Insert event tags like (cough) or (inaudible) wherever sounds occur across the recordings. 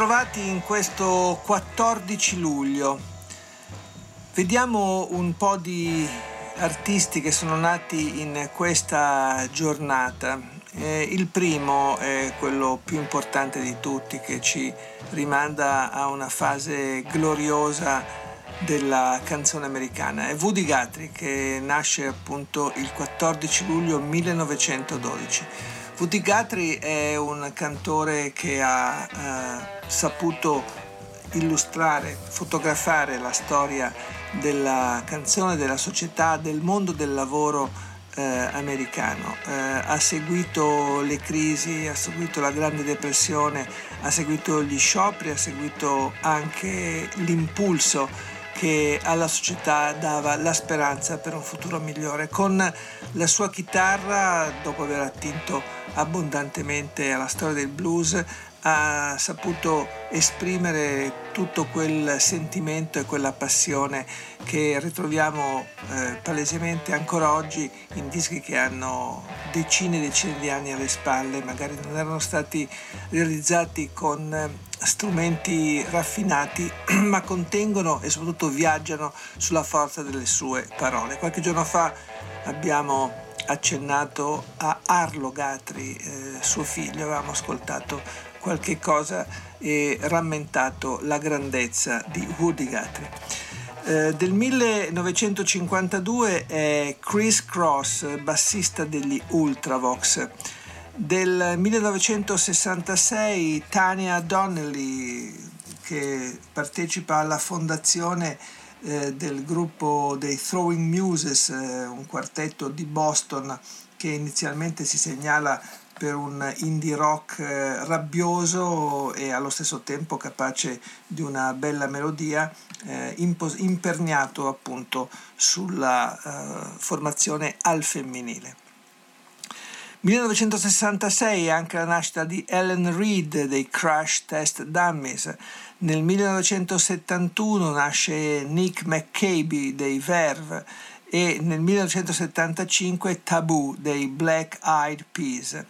Bentrovati in questo 14 luglio. Vediamo un po' di artisti che sono nati in questa giornata. Eh, il primo è quello più importante di tutti che ci rimanda a una fase gloriosa della canzone americana. È Woody Guthrie che nasce appunto il 14 luglio 1912. Woody Guthrie è un cantore che ha eh, saputo illustrare, fotografare la storia della canzone, della società, del mondo del lavoro eh, americano. Eh, ha seguito le crisi, ha seguito la Grande Depressione, ha seguito gli scioperi, ha seguito anche l'impulso che alla società dava la speranza per un futuro migliore. Con la sua chitarra, dopo aver attinto abbondantemente alla storia del blues, ha saputo esprimere tutto quel sentimento e quella passione che ritroviamo eh, palesemente ancora oggi in dischi che hanno decine e decine di anni alle spalle, magari non erano stati realizzati con eh, strumenti raffinati, (clears throat) ma contengono e soprattutto viaggiano sulla forza delle sue parole. Qualche giorno fa abbiamo accennato a Arlo Gatri, eh, suo figlio, avevamo ascoltato qualche cosa e rammentato la grandezza di Woody Guthrie. Eh, del 1952 è Chris Cross, bassista degli Ultravox. Del 1966 Tania Donnelly, che partecipa alla fondazione eh, del gruppo dei Throwing Muses, eh, un quartetto di Boston che inizialmente si segnala per un indie rock eh, rabbioso e allo stesso tempo capace di una bella melodia, eh, impos- imperniato appunto sulla eh, formazione al femminile. 1966 è anche la nascita di Ellen Reed dei Crash Test Dummies. Nel 1971 nasce Nick McCabe dei Verve e nel 1975 Taboo dei Black Eyed Peas,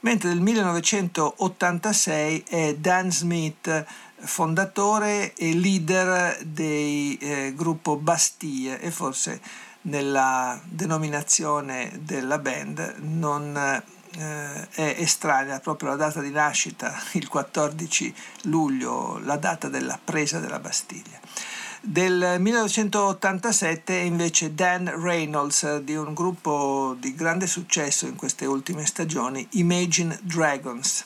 mentre nel 1986 è Dan Smith, fondatore e leader del eh, gruppo Bastille e forse nella denominazione della band non eh, è estranea proprio la data di nascita, il 14 luglio, la data della presa della Bastiglia. Del 1987 è invece Dan Reynolds di un gruppo di grande successo in queste ultime stagioni, Imagine Dragons.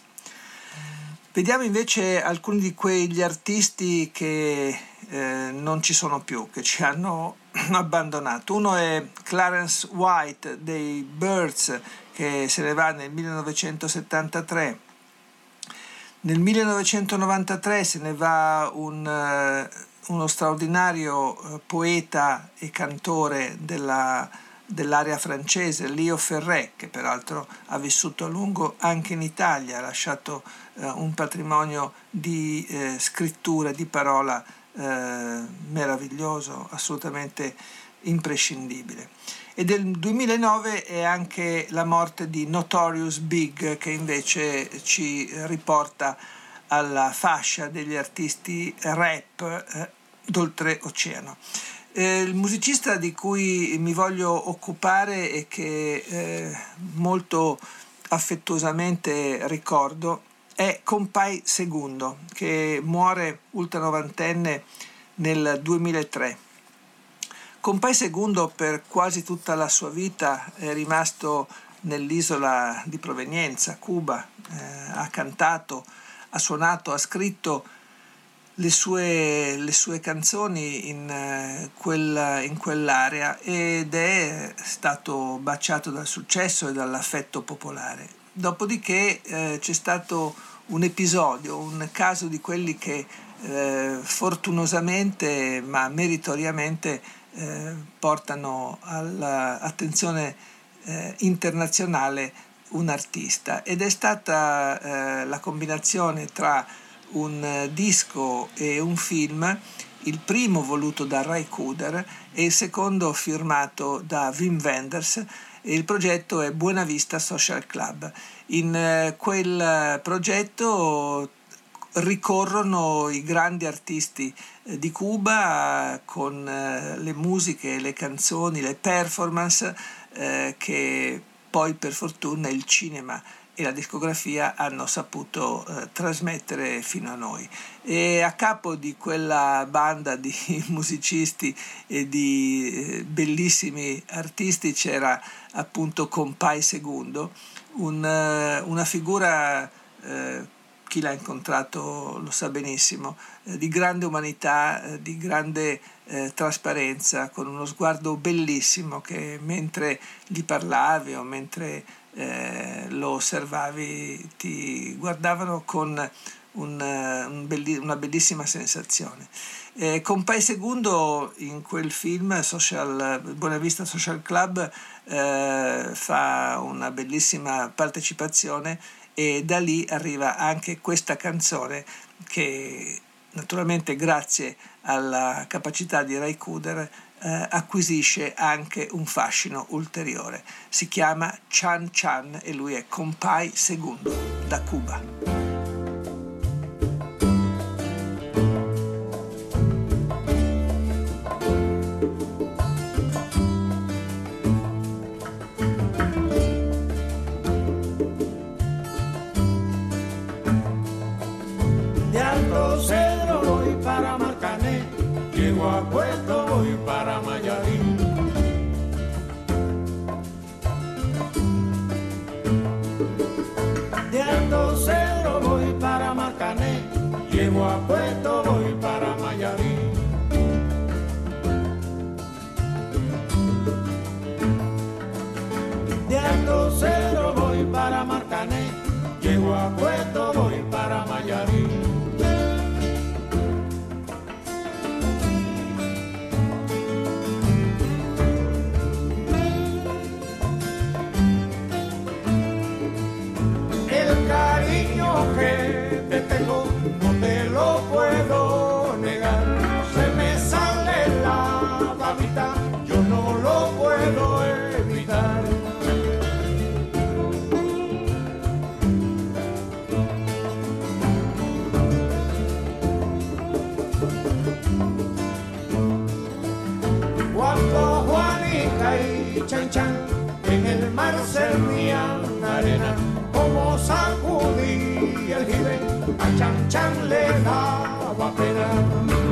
Vediamo invece alcuni di quegli artisti che eh, non ci sono più, che ci hanno (clears throat) abbandonato. Uno è Clarence White dei Birds che se ne va nel 1973. Nel 1993 se ne va un... Uh, uno straordinario eh, poeta e cantore della, dell'area francese, Leo Ferré, che peraltro ha vissuto a lungo anche in Italia, ha lasciato eh, un patrimonio di eh, scrittura, di parola eh, meraviglioso, assolutamente imprescindibile. E del 2009 è anche la morte di Notorious Big, che invece ci riporta alla fascia degli artisti rap eh, d'oltreoceano. Eh, il musicista di cui mi voglio occupare e che eh, molto affettuosamente ricordo è Compai II, che muore ultranovantenne nel 2003. Compai II per quasi tutta la sua vita è rimasto nell'isola di provenienza, Cuba, eh, ha cantato, ha suonato, ha scritto le sue, le sue canzoni in, eh, quella, in quell'area ed è stato baciato dal successo e dall'affetto popolare. dopodiché eh, c'è stato un episodio, un caso di quelli che eh, fortunosamente ma meritoriamente eh, portano all'attenzione eh, internazionale un artista ed è stata eh, la combinazione tra un eh, disco e un film, il primo voluto da Ray Kuder e il secondo firmato da Wim Wenders. Il progetto è Buena Vista Social Club. In eh, quel progetto ricorrono i grandi artisti eh, di Cuba con le musiche, le canzoni, le performance che poi per fortuna il cinema e la discografia hanno saputo eh, trasmettere fino a noi. E a capo di quella banda di (laughs) musicisti e di eh, bellissimi artisti c'era appunto Compai II, un, uh, una figura uh, chi l'ha incontrato lo sa benissimo, eh, di grande umanità, eh, di grande eh, trasparenza, con uno sguardo bellissimo che mentre gli parlavi o mentre eh, lo osservavi ti guardavano con un, un belli, una bellissima sensazione. Eh, con Segundo in quel film Social, Buona Vista Social Club eh, fa una bellissima partecipazione e da lì arriva anche questa canzone che naturalmente grazie alla capacità di Ray Kuder eh, acquisisce anche un fascino ulteriore. Si chiama Chan Chan e lui è Compai II da Cuba. Whopper. chang chang le na wa pe na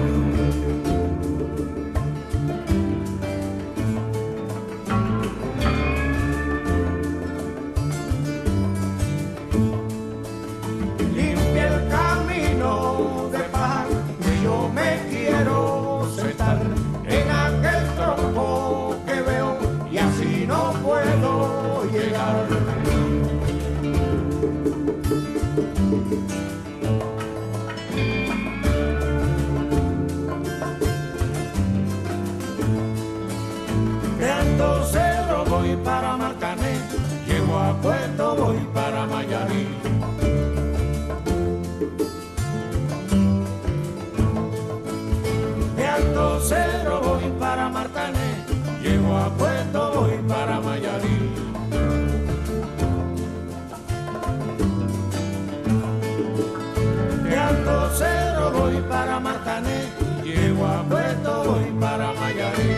voy para Miami. De Alto Cero voy para Martané, llego a Puerto, voy para Miami. De Alto Cero voy para Martané, llego a Puerto, voy para Miami.